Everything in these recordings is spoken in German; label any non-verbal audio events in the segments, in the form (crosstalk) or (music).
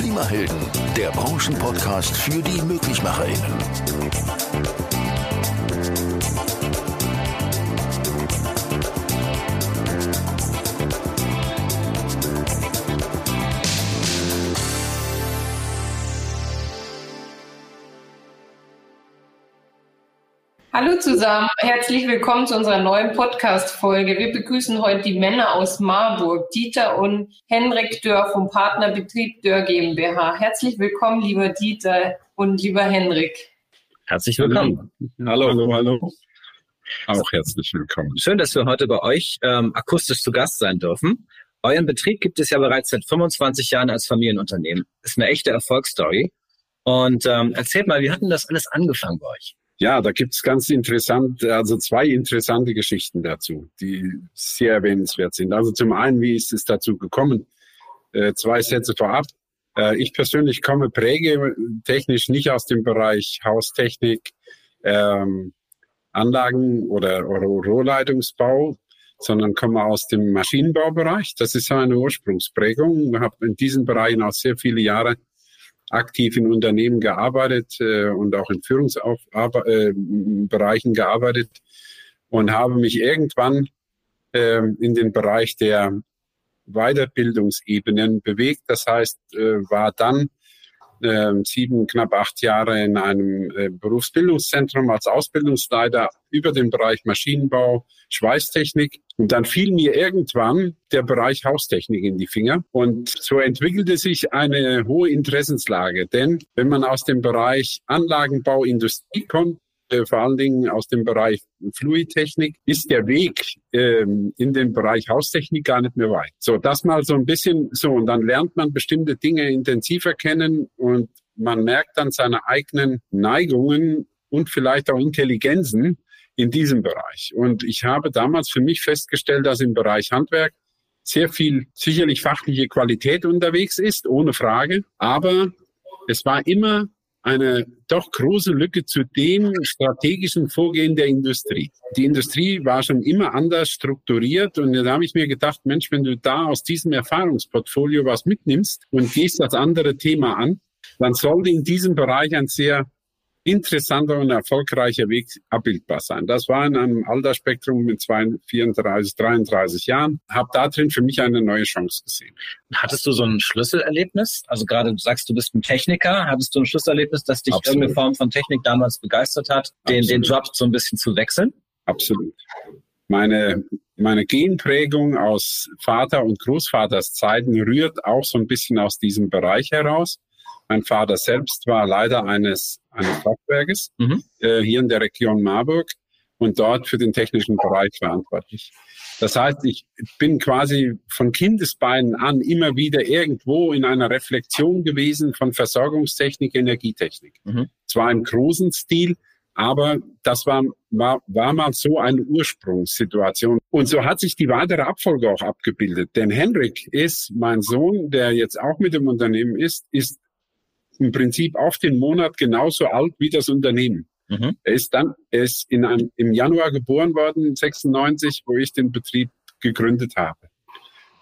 Klimahelden, der Branchenpodcast für die MöglichmacherInnen. Hallo zusammen, herzlich willkommen zu unserer neuen Podcast-Folge. Wir begrüßen heute die Männer aus Marburg, Dieter und Henrik Dörr vom Partnerbetrieb Dörr GmbH. Herzlich willkommen, lieber Dieter und lieber Henrik. Herzlich willkommen. Hallo, hallo, hallo. Auch herzlich willkommen. Schön, dass wir heute bei euch ähm, akustisch zu Gast sein dürfen. Euren Betrieb gibt es ja bereits seit 25 Jahren als Familienunternehmen. Ist eine echte Erfolgsstory. Und ähm, erzählt mal, wie hat denn das alles angefangen bei euch? Ja, da gibt's ganz interessant, also zwei interessante Geschichten dazu, die sehr erwähnenswert sind. Also zum einen, wie ist es dazu gekommen? Äh, zwei Sätze vorab. Äh, ich persönlich komme prägetechnisch nicht aus dem Bereich Haustechnik, ähm, Anlagen oder, oder Rohrleitungsbau, sondern komme aus dem Maschinenbaubereich. Das ist eine Ursprungsprägung. Ich habe in diesen Bereichen auch sehr viele Jahre aktiv in Unternehmen gearbeitet äh, und auch in Führungsbereichen äh, gearbeitet und habe mich irgendwann äh, in den Bereich der Weiterbildungsebenen bewegt. Das heißt, äh, war dann äh, sieben, knapp acht Jahre in einem äh, Berufsbildungszentrum als Ausbildungsleiter über den Bereich Maschinenbau, Schweißtechnik. Und dann fiel mir irgendwann der Bereich Haustechnik in die Finger. Und so entwickelte sich eine hohe Interessenslage. Denn wenn man aus dem Bereich Anlagenbau, Industrie kommt, vor allen Dingen aus dem Bereich Fluidtechnik, ist der Weg ähm, in den Bereich Haustechnik gar nicht mehr weit. So, das mal so ein bisschen so und dann lernt man bestimmte Dinge intensiver kennen und man merkt dann seine eigenen Neigungen und vielleicht auch Intelligenzen in diesem Bereich. Und ich habe damals für mich festgestellt, dass im Bereich Handwerk sehr viel sicherlich fachliche Qualität unterwegs ist, ohne Frage. Aber es war immer eine doch große Lücke zu dem strategischen Vorgehen der Industrie. Die Industrie war schon immer anders strukturiert und da habe ich mir gedacht, Mensch, wenn du da aus diesem Erfahrungsportfolio was mitnimmst und gehst das andere Thema an, dann sollte in diesem Bereich ein sehr interessanter und erfolgreicher Weg abbildbar sein. Das war in einem Altersspektrum mit 34, 33 Jahren. Habe da drin für mich eine neue Chance gesehen. Hattest du so ein Schlüsselerlebnis? Also gerade du sagst, du bist ein Techniker. Hattest du ein Schlüsselerlebnis, dass dich Absolut. irgendeine Form von Technik damals begeistert hat, den, den Job so ein bisschen zu wechseln? Absolut. Meine, meine Genprägung aus Vater und Großvaters Zeiten rührt auch so ein bisschen aus diesem Bereich heraus. Mein Vater selbst war Leiter eines, eines Fachwerkes mhm. äh, hier in der Region Marburg und dort für den technischen Bereich verantwortlich. Das heißt, ich bin quasi von Kindesbeinen an immer wieder irgendwo in einer Reflexion gewesen von Versorgungstechnik, Energietechnik. Mhm. Zwar im großen Stil, aber das war, war, war mal so eine Ursprungssituation. Und so hat sich die weitere Abfolge auch abgebildet. Denn Henrik ist mein Sohn, der jetzt auch mit dem Unternehmen ist, ist im Prinzip auf den Monat genauso alt wie das Unternehmen. Mhm. Er ist dann, er ist in einem, im Januar geboren worden, 96, wo ich den Betrieb gegründet habe.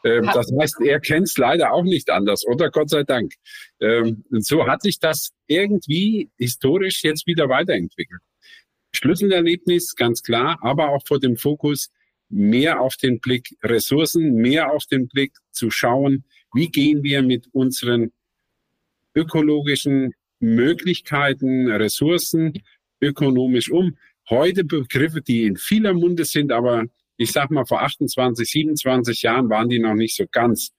Ähm, das heißt, er kennt es leider auch nicht anders, oder Gott sei Dank. Ähm, und so hat sich das irgendwie historisch jetzt wieder weiterentwickelt. Schlüsselerlebnis, ganz klar, aber auch vor dem Fokus mehr auf den Blick Ressourcen, mehr auf den Blick zu schauen, wie gehen wir mit unseren ökologischen Möglichkeiten, Ressourcen ökonomisch um. Heute Begriffe, die in vieler Munde sind, aber ich sag mal, vor 28, 27 Jahren waren die noch nicht so ganz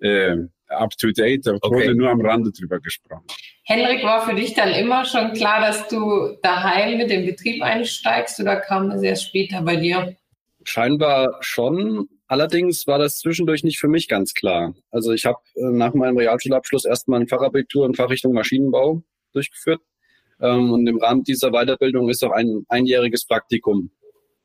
äh, up to date. Da okay. wurde nur am Rande drüber gesprochen. Henrik, war für dich dann immer schon klar, dass du daheim mit dem Betrieb einsteigst oder kam das erst später bei dir? Scheinbar schon. Allerdings war das zwischendurch nicht für mich ganz klar. Also ich habe äh, nach meinem Realschulabschluss erstmal ein Fachabitur in Fachrichtung Maschinenbau durchgeführt. Ähm, und im Rahmen dieser Weiterbildung ist auch ein einjähriges Praktikum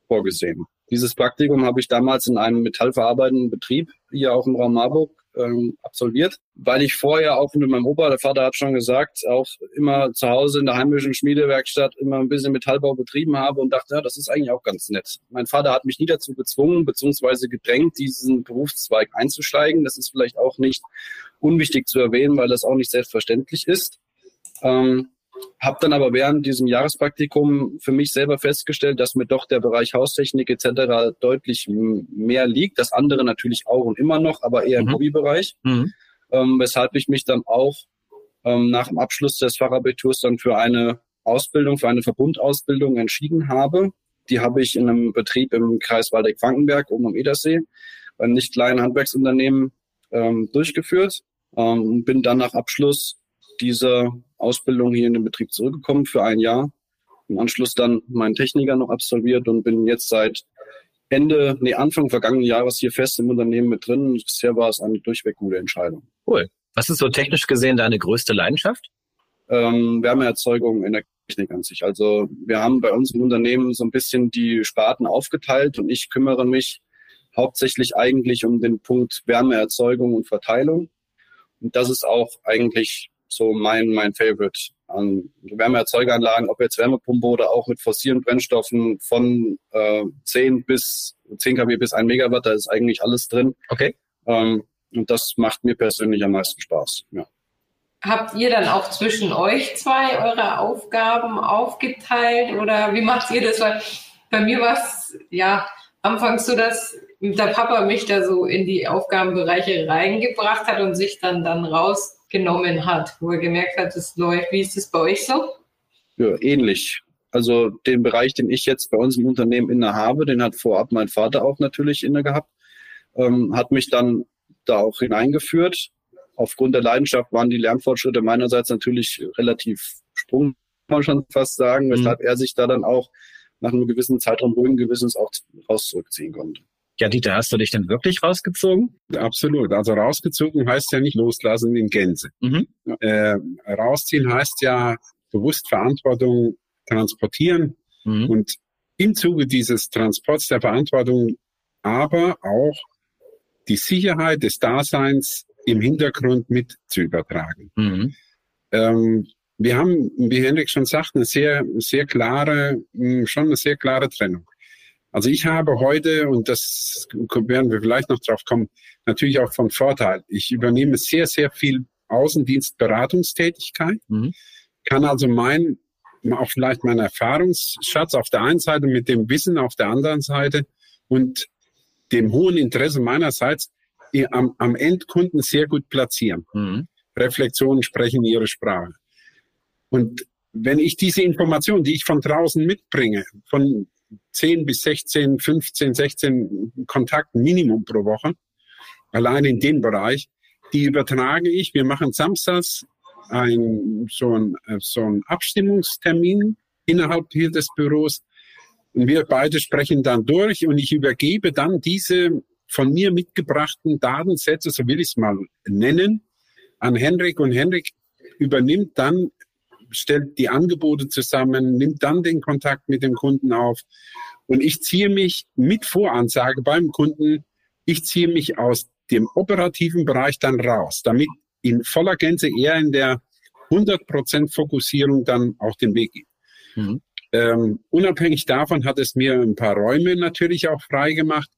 vorgesehen. Dieses Praktikum habe ich damals in einem metallverarbeitenden Betrieb hier auch im Raum Marburg ähm, absolviert, weil ich vorher auch mit meinem Opa, der Vater hat schon gesagt, auch immer zu Hause in der heimischen Schmiedewerkstatt immer ein bisschen Metallbau betrieben habe und dachte, ja, das ist eigentlich auch ganz nett. Mein Vater hat mich nie dazu gezwungen bzw. gedrängt, diesen Berufszweig einzusteigen. Das ist vielleicht auch nicht unwichtig zu erwähnen, weil das auch nicht selbstverständlich ist. Ähm, habe dann aber während diesem Jahrespraktikum für mich selber festgestellt, dass mir doch der Bereich Haustechnik etc. deutlich mehr liegt. Das andere natürlich auch und immer noch, aber eher im mhm. Hobbybereich. Mhm. Ähm, weshalb ich mich dann auch ähm, nach dem Abschluss des Fachabiturs dann für eine Ausbildung, für eine Verbundausbildung entschieden habe. Die habe ich in einem Betrieb im Kreis Waldeck-Frankenberg oben am Edersee, einem nicht kleinen Handwerksunternehmen ähm, durchgeführt. Ähm, bin dann nach Abschluss dieser Ausbildung hier in den Betrieb zurückgekommen für ein Jahr. Im Anschluss dann meinen Techniker noch absolviert und bin jetzt seit Ende, nee, Anfang vergangenen Jahres hier fest im Unternehmen mit drin. Bisher war es eine durchweg gute Entscheidung. Cool. Was ist so technisch gesehen deine größte Leidenschaft? Ähm, Wärmeerzeugung in der Technik an sich. Also wir haben bei uns im Unternehmen so ein bisschen die Sparten aufgeteilt und ich kümmere mich hauptsächlich eigentlich um den Punkt Wärmeerzeugung und Verteilung. Und das ist auch eigentlich so mein, mein Favorite an Wärmeerzeugeranlagen, ob jetzt Wärmepumpe oder auch mit fossilen Brennstoffen von äh, 10 bis 10 kW bis 1 Megawatt, da ist eigentlich alles drin. Okay. Ähm, und das macht mir persönlich am meisten Spaß. Ja. Habt ihr dann auch zwischen euch zwei eure Aufgaben aufgeteilt oder wie macht ihr das? Weil bei mir war es ja anfangs so, dass der Papa mich da so in die Aufgabenbereiche reingebracht hat und sich dann dann rausgenommen hat, wo er gemerkt hat, es läuft. Wie ist das bei euch so? Ja, ähnlich. Also den Bereich, den ich jetzt bei uns im Unternehmen inne habe, den hat vorab mein Vater auch natürlich inne gehabt, ähm, hat mich dann da auch hineingeführt. Aufgrund der Leidenschaft waren die Lernfortschritte meinerseits natürlich relativ sprung, kann man schon fast sagen, weshalb mhm. er sich da dann auch nach einem gewissen Zeitraum ruhigen Gewissens auch raus zurückziehen konnte. Ja, Dieter, hast du dich denn wirklich rausgezogen? Absolut. Also rausgezogen heißt ja nicht loslassen in Gänse. Mhm. Äh, rausziehen heißt ja bewusst Verantwortung transportieren mhm. und im Zuge dieses Transports der Verantwortung aber auch die Sicherheit des Daseins im Hintergrund mit zu übertragen. Mhm. Ähm, wir haben, wie Henrik schon sagt, eine sehr, sehr klare, hm, schon eine sehr klare Trennung. Also ich habe heute, und das werden wir vielleicht noch drauf kommen, natürlich auch von Vorteil. Ich übernehme sehr, sehr viel Außendienstberatungstätigkeit, mhm. kann also mein, auch vielleicht meinen Erfahrungsschatz auf der einen Seite mit dem Wissen auf der anderen Seite und dem hohen Interesse meinerseits am, am Endkunden sehr gut platzieren. Mhm. Reflexionen sprechen ihre Sprache. Und wenn ich diese Information, die ich von draußen mitbringe, von 10 bis 16, 15, 16 Kontakten Minimum pro Woche, allein in dem Bereich, die übertrage ich. Wir machen samstags ein, so ein, so ein Abstimmungstermin innerhalb hier des Büros. Und wir beide sprechen dann durch und ich übergebe dann diese von mir mitgebrachten Datensätze, so will ich es mal nennen, an Henrik und Henrik übernimmt dann, stellt die Angebote zusammen, nimmt dann den Kontakt mit dem Kunden auf und ich ziehe mich mit Voransage beim Kunden, ich ziehe mich aus dem operativen Bereich dann raus, damit in voller Gänze er in der 100% Fokussierung dann auch den Weg geht. Mhm. Ähm, unabhängig davon hat es mir ein paar Räume natürlich auch frei gemacht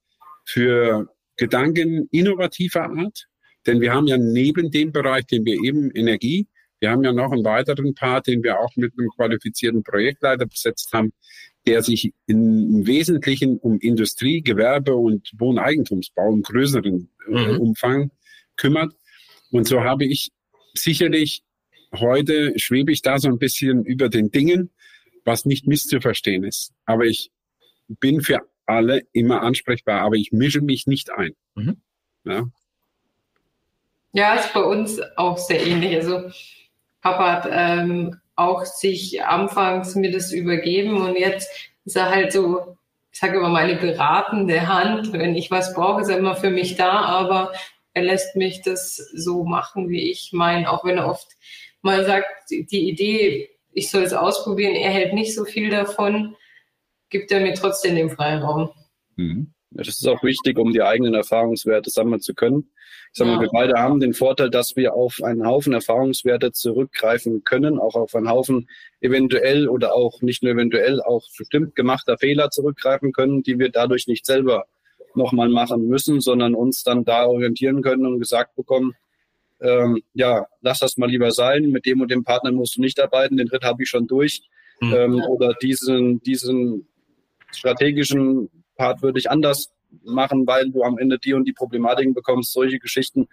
für Gedanken innovativer Art. Denn wir haben ja neben dem Bereich, den wir eben Energie, wir haben ja noch einen weiteren Part, den wir auch mit einem qualifizierten Projektleiter besetzt haben, der sich im Wesentlichen um Industrie, Gewerbe und Wohneigentumsbau im größeren äh, mhm. Umfang kümmert. Und so habe ich sicherlich heute schwebe ich da so ein bisschen über den Dingen was nicht misszuverstehen ist. Aber ich bin für alle immer ansprechbar, aber ich mische mich nicht ein. Mhm. Ja. ja, ist bei uns auch sehr ähnlich. Also Papa hat ähm, auch sich anfangs mir das übergeben und jetzt ist er halt so, ich sage immer meine beratende Hand. Wenn ich was brauche, ist er immer für mich da, aber er lässt mich das so machen, wie ich meine, auch wenn er oft mal sagt, die Idee ich soll es ausprobieren, er hält nicht so viel davon, gibt er mir trotzdem den Freiraum. Mhm. Das ist auch wichtig, um die eigenen Erfahrungswerte sammeln zu können. Ich sage mal, wir beide haben den Vorteil, dass wir auf einen Haufen Erfahrungswerte zurückgreifen können, auch auf einen Haufen eventuell oder auch nicht nur eventuell, auch bestimmt gemachter Fehler zurückgreifen können, die wir dadurch nicht selber nochmal machen müssen, sondern uns dann da orientieren können und gesagt bekommen, ähm, ja, lass das mal lieber sein, mit dem und dem Partner musst du nicht arbeiten, den Ritt habe ich schon durch. Mhm. Ähm, oder diesen, diesen strategischen Part würde ich anders machen, weil du am Ende die und die Problematiken bekommst, solche Geschichten.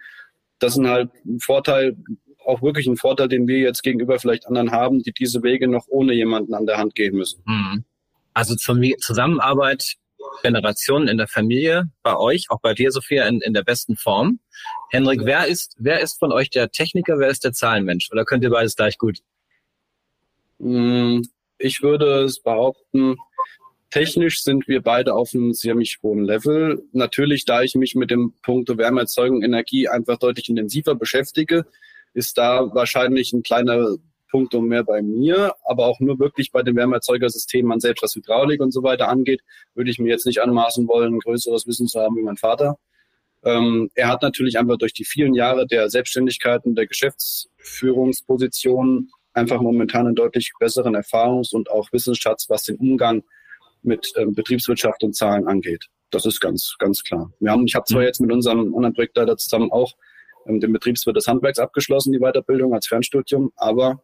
Das sind halt ein Vorteil, auch wirklich ein Vorteil, den wir jetzt gegenüber vielleicht anderen haben, die diese Wege noch ohne jemanden an der Hand gehen müssen. Mhm. Also zur Zusammenarbeit Generationen in der Familie, bei euch, auch bei dir, Sophia, in, in der besten Form. Henrik, wer ist, wer ist von euch der Techniker, wer ist der Zahlenmensch? Oder könnt ihr beides gleich gut? Mm, ich würde es behaupten, technisch sind wir beide auf einem ziemlich hohen Level. Natürlich, da ich mich mit dem Punkt Wärmeerzeugung, Energie einfach deutlich intensiver beschäftige, ist da wahrscheinlich ein kleiner Punkt und mehr bei mir, aber auch nur wirklich bei dem Wärmeerzeugersystem an selbst, was Hydraulik und so weiter angeht, würde ich mir jetzt nicht anmaßen wollen, größeres Wissen zu haben wie mein Vater. Ähm, er hat natürlich einfach durch die vielen Jahre der Selbstständigkeit und der Geschäftsführungsposition einfach momentan einen deutlich besseren Erfahrungs- und auch Wissensschatz, was den Umgang mit ähm, Betriebswirtschaft und Zahlen angeht. Das ist ganz, ganz klar. Wir haben, ich habe zwar mhm. jetzt mit unserem anderen Projektleiter zusammen auch ähm, den Betriebswirt des Handwerks abgeschlossen, die Weiterbildung als Fernstudium, aber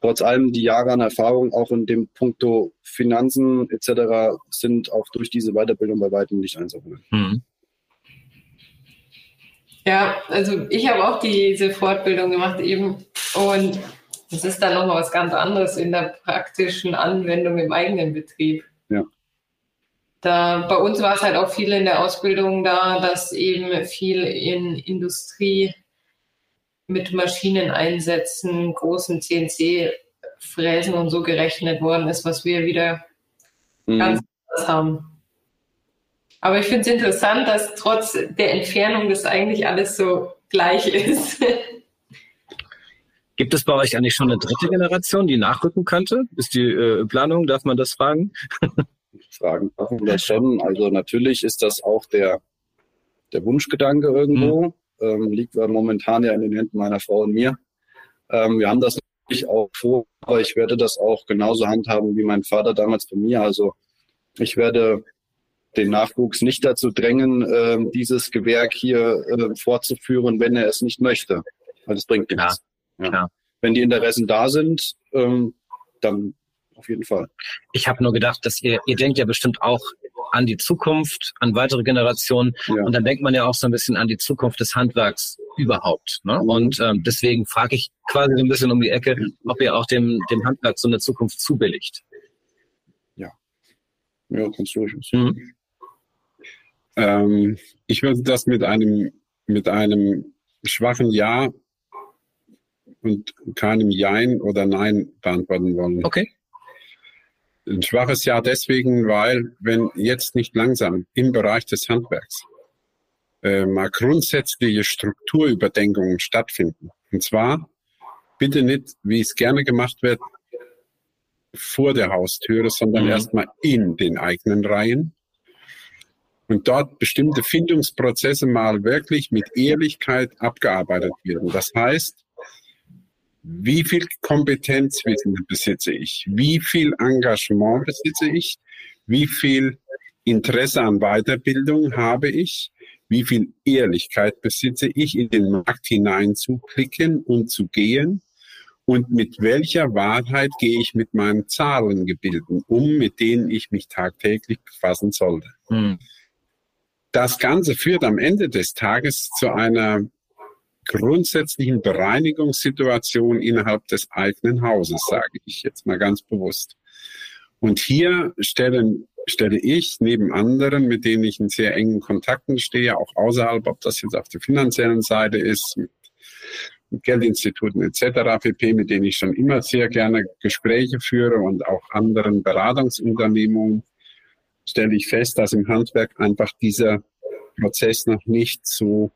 trotz allem die Jahre an Erfahrung auch in dem Punkto Finanzen etc. sind auch durch diese Weiterbildung bei weitem nicht einzuholen. Mhm. Ja, also ich habe auch diese Fortbildung gemacht eben und es ist dann nochmal was ganz anderes in der praktischen Anwendung im eigenen Betrieb. Da, bei uns war es halt auch viel in der Ausbildung da, dass eben viel in Industrie mit Maschinen einsetzen, großen CNC-Fräsen und so gerechnet worden ist, was wir wieder mhm. ganz anders haben. Aber ich finde es interessant, dass trotz der Entfernung das eigentlich alles so gleich ist. Gibt es bei euch eigentlich schon eine dritte Generation, die nachrücken könnte? Ist die äh, Planung, darf man das fragen? (laughs) fragen wir das schon. Also natürlich ist das auch der, der Wunschgedanke irgendwo. Mhm ähm, liegt momentan ja in den Händen meiner Frau und mir. Ähm, wir haben das natürlich auch vor, aber ich werde das auch genauso handhaben wie mein Vater damals bei mir. Also ich werde den Nachwuchs nicht dazu drängen, äh, dieses Gewerk hier äh, fortzuführen, wenn er es nicht möchte. Weil es bringt nichts. Ja. Ja. Wenn die Interessen da sind, ähm, dann auf jeden Fall. Ich habe nur gedacht, dass ihr, ihr denkt ja bestimmt auch an die Zukunft, an weitere Generationen. Ja. Und dann denkt man ja auch so ein bisschen an die Zukunft des Handwerks überhaupt. Ne? Mhm. Und ähm, deswegen frage ich quasi so ein bisschen um die Ecke, ob ihr auch dem, dem Handwerk so eine Zukunft zubilligt. Ja. Ja, ganz durchaus. Mhm. Ähm, ich würde das mit einem, mit einem schwachen Ja und keinem Jein oder Nein beantworten wollen. Okay. Ein schwaches Jahr deswegen, weil wenn jetzt nicht langsam im Bereich des Handwerks äh, mal grundsätzliche Strukturüberdenkungen stattfinden. Und zwar bitte nicht, wie es gerne gemacht wird, vor der Haustüre, sondern mhm. erstmal in den eigenen Reihen. Und dort bestimmte Findungsprozesse mal wirklich mit Ehrlichkeit abgearbeitet werden. Das heißt, wie viel Kompetenzwissen besitze ich? Wie viel Engagement besitze ich? Wie viel Interesse an Weiterbildung habe ich? Wie viel Ehrlichkeit besitze ich, in den Markt hineinzuklicken und zu gehen? Und mit welcher Wahrheit gehe ich mit meinen Zahlengebilden um, mit denen ich mich tagtäglich befassen sollte? Hm. Das Ganze führt am Ende des Tages zu einer grundsätzlichen Bereinigungssituation innerhalb des eigenen Hauses, sage ich jetzt mal ganz bewusst. Und hier stellen, stelle ich neben anderen, mit denen ich in sehr engen Kontakten stehe, auch außerhalb, ob das jetzt auf der finanziellen Seite ist, mit, mit Geldinstituten etc., pp., mit denen ich schon immer sehr gerne Gespräche führe und auch anderen Beratungsunternehmungen, stelle ich fest, dass im Handwerk einfach dieser Prozess noch nicht so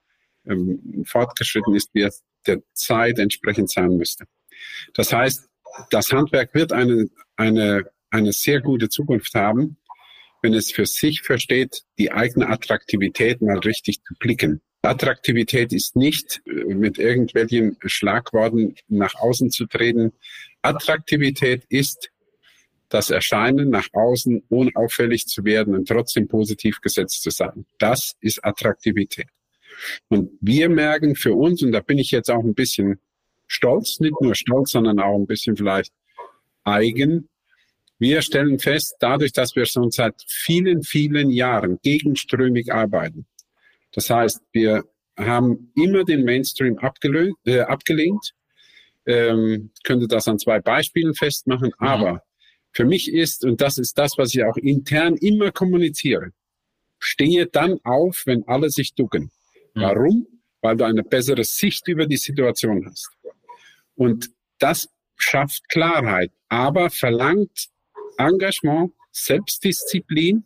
ähm, fortgeschritten ist, wie es der Zeit entsprechend sein müsste. Das heißt, das Handwerk wird eine, eine, eine sehr gute Zukunft haben, wenn es für sich versteht, die eigene Attraktivität mal richtig zu blicken. Attraktivität ist nicht äh, mit irgendwelchen Schlagworten nach außen zu treten. Attraktivität ist das Erscheinen nach außen unauffällig zu werden und trotzdem positiv gesetzt zu sein. Das ist Attraktivität. Und wir merken für uns, und da bin ich jetzt auch ein bisschen stolz, nicht nur stolz, sondern auch ein bisschen vielleicht eigen, wir stellen fest, dadurch, dass wir schon seit vielen, vielen Jahren gegenströmig arbeiten. Das heißt, wir haben immer den Mainstream abgelehnt, äh, abgelehnt ähm, könnte das an zwei Beispielen festmachen, mhm. aber für mich ist, und das ist das, was ich auch intern immer kommuniziere, stehe dann auf, wenn alle sich ducken. Mhm. Warum? Weil du eine bessere Sicht über die Situation hast. Und das schafft Klarheit, aber verlangt Engagement, Selbstdisziplin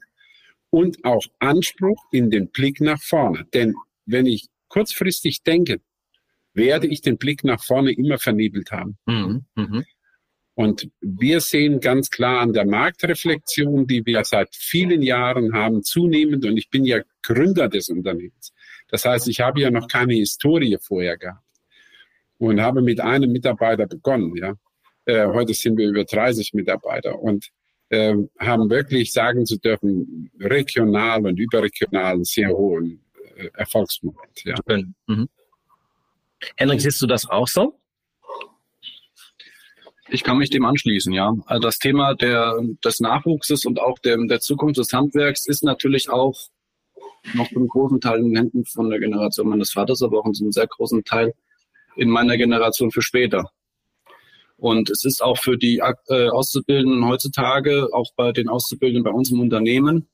und auch Anspruch in den Blick nach vorne. Denn wenn ich kurzfristig denke, werde ich den Blick nach vorne immer vernebelt haben. Mhm. Mhm. Und wir sehen ganz klar an der Marktreflexion, die wir seit vielen Jahren haben, zunehmend, und ich bin ja Gründer des Unternehmens. Das heißt, ich habe ja noch keine Historie vorher gehabt und habe mit einem Mitarbeiter begonnen. Ja, äh, heute sind wir über 30 Mitarbeiter und äh, haben wirklich sagen zu dürfen, regional und überregional einen sehr hohen äh, Erfolgsmoment. Ja. Mhm. Henrik, siehst du das auch so? Ich kann mich dem anschließen, ja. Also das Thema der, des Nachwuchses und auch der, der Zukunft des Handwerks ist natürlich auch noch zum großen Teil in den Händen von der Generation meines Vaters, aber auch in einem sehr großen Teil in meiner Generation für später. Und es ist auch für die äh, Auszubildenden heutzutage, auch bei den Auszubildenden bei uns im Unternehmen,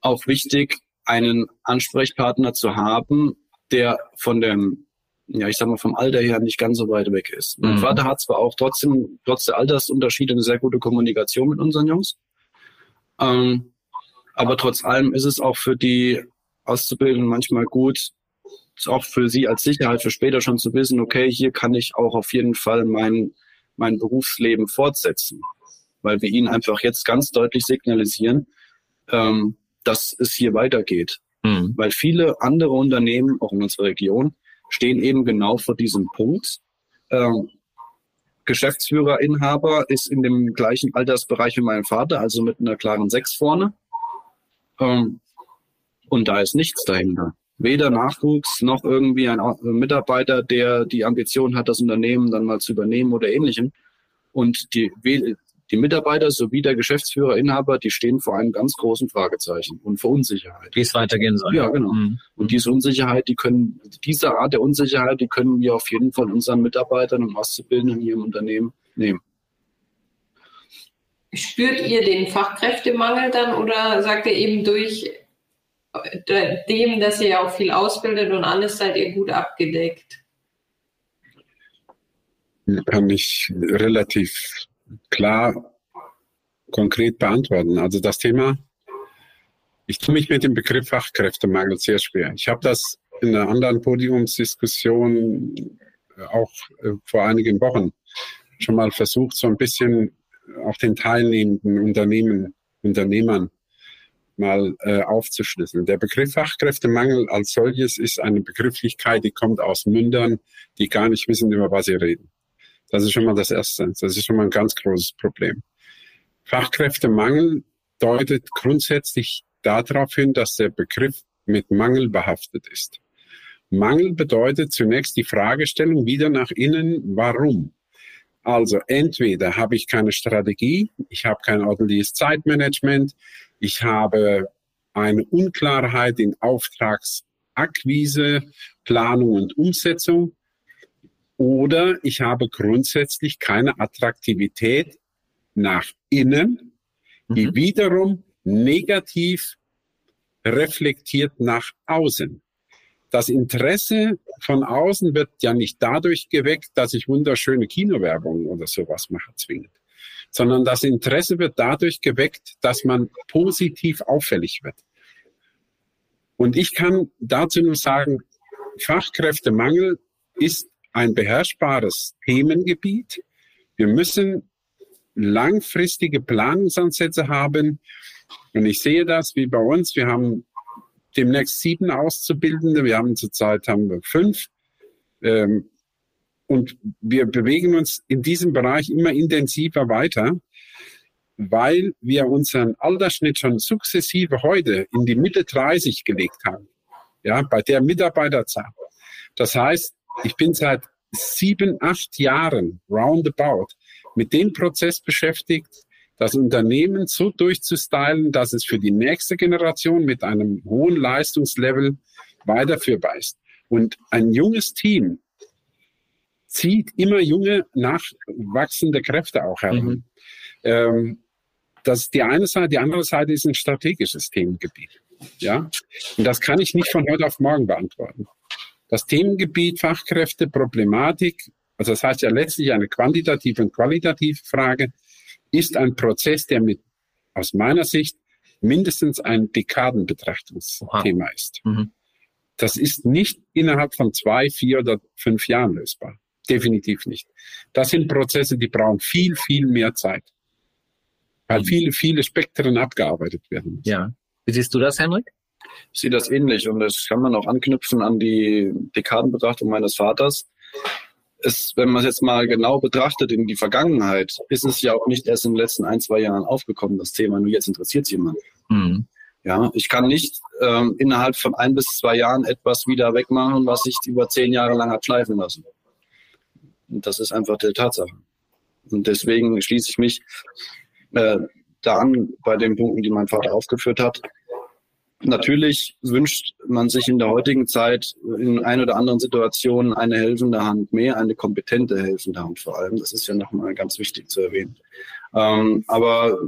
auch wichtig, einen Ansprechpartner zu haben, der von dem ja, ich sag mal, vom Alter her nicht ganz so weit weg ist. Mein mhm. Vater hat zwar auch trotzdem, trotz der Altersunterschiede, eine sehr gute Kommunikation mit unseren Jungs. Ähm, aber trotz allem ist es auch für die Auszubildenden manchmal gut, auch für sie als Sicherheit für später schon zu wissen, okay, hier kann ich auch auf jeden Fall mein, mein Berufsleben fortsetzen. Weil wir ihnen einfach jetzt ganz deutlich signalisieren, ähm, dass es hier weitergeht. Mhm. Weil viele andere Unternehmen, auch in unserer Region, stehen eben genau vor diesem Punkt. Ähm, Geschäftsführer, Inhaber ist in dem gleichen Altersbereich wie mein Vater, also mit einer klaren Sechs vorne. Ähm, und da ist nichts dahinter. Weder Nachwuchs noch irgendwie ein Mitarbeiter, der die Ambition hat, das Unternehmen dann mal zu übernehmen oder ähnlichem. Und die, die Mitarbeiter sowie der Geschäftsführer, Inhaber, die stehen vor einem ganz großen Fragezeichen und vor Unsicherheit. Wie es weitergehen soll. Ja, genau. Mhm. Und diese Unsicherheit, die können, diese Art der Unsicherheit, die können wir auf jeden Fall unseren Mitarbeitern und Auszubildenden hier im Unternehmen nehmen. Spürt ihr den Fachkräftemangel dann oder sagt ihr eben durch äh, dem, dass ihr ja auch viel ausbildet und alles seid ihr gut abgedeckt? Kann ich relativ klar konkret beantworten. Also das Thema, ich tue mich mit dem Begriff Fachkräftemangel sehr schwer. Ich habe das in einer anderen Podiumsdiskussion auch äh, vor einigen Wochen schon mal versucht, so ein bisschen auch den teilnehmenden Unternehmen, Unternehmern mal äh, aufzuschlüsseln. Der Begriff Fachkräftemangel als solches ist eine Begrifflichkeit, die kommt aus Mündern, die gar nicht wissen, über was sie reden. Das ist schon mal das Erste. Das ist schon mal ein ganz großes Problem. Fachkräftemangel deutet grundsätzlich darauf hin, dass der Begriff mit Mangel behaftet ist. Mangel bedeutet zunächst die Fragestellung wieder nach innen, warum? Also entweder habe ich keine Strategie, ich habe kein ordentliches Zeitmanagement, ich habe eine Unklarheit in Auftragsakquise, Planung und Umsetzung oder ich habe grundsätzlich keine Attraktivität nach innen, die mhm. wiederum negativ reflektiert nach außen. Das Interesse von außen wird ja nicht dadurch geweckt, dass ich wunderschöne Kinowerbung oder sowas mache zwingend, sondern das Interesse wird dadurch geweckt, dass man positiv auffällig wird. Und ich kann dazu nur sagen, Fachkräftemangel ist ein beherrschbares Themengebiet. Wir müssen langfristige Planungsansätze haben. Und ich sehe das wie bei uns. Wir haben demnächst sieben Auszubildende. Wir haben zurzeit haben wir fünf. Ähm, und wir bewegen uns in diesem Bereich immer intensiver weiter, weil wir unseren Altersschnitt schon sukzessive heute in die Mitte 30 gelegt haben. Ja, bei der Mitarbeiterzahl. Das heißt, ich bin seit sieben, acht Jahren roundabout mit dem Prozess beschäftigt, das Unternehmen so durchzustylen, dass es für die nächste Generation mit einem hohen Leistungslevel weiterführbar ist. Und ein junges Team zieht immer junge, nachwachsende Kräfte auch heran. Mhm. Ähm, das ist die eine Seite. Die andere Seite ist ein strategisches Themengebiet. Ja, und das kann ich nicht von heute auf morgen beantworten. Das Themengebiet Fachkräfte, Problematik, also das heißt ja letztlich eine quantitative und qualitative Frage, ist ein Prozess, der mit aus meiner Sicht mindestens ein Dekadenbetrachtungsthema Aha. ist. Mhm. Das ist nicht innerhalb von zwei, vier oder fünf Jahren lösbar. Definitiv nicht. Das sind Prozesse, die brauchen viel, viel mehr Zeit. Weil mhm. viele, viele Spektren abgearbeitet werden müssen. Ja. Wie siehst du das, Henrik? Ich sehe das ähnlich und das kann man auch anknüpfen an die Dekadenbetrachtung meines Vaters. Es, wenn man es jetzt mal genau betrachtet in die Vergangenheit, ist es ja auch nicht erst in den letzten ein, zwei Jahren aufgekommen, das Thema. Nur jetzt interessiert es jemand. Mhm. Ja, ich kann nicht ähm, innerhalb von ein bis zwei Jahren etwas wieder wegmachen, was ich über zehn Jahre lang hat schleifen lassen. Und das ist einfach die Tatsache. Und deswegen schließe ich mich äh, da an bei den Punkten, die mein Vater aufgeführt hat. Natürlich wünscht man sich in der heutigen Zeit in ein oder anderen Situationen eine helfende Hand mehr, eine kompetente helfende Hand vor allem. Das ist ja nochmal ganz wichtig zu erwähnen. Ähm, aber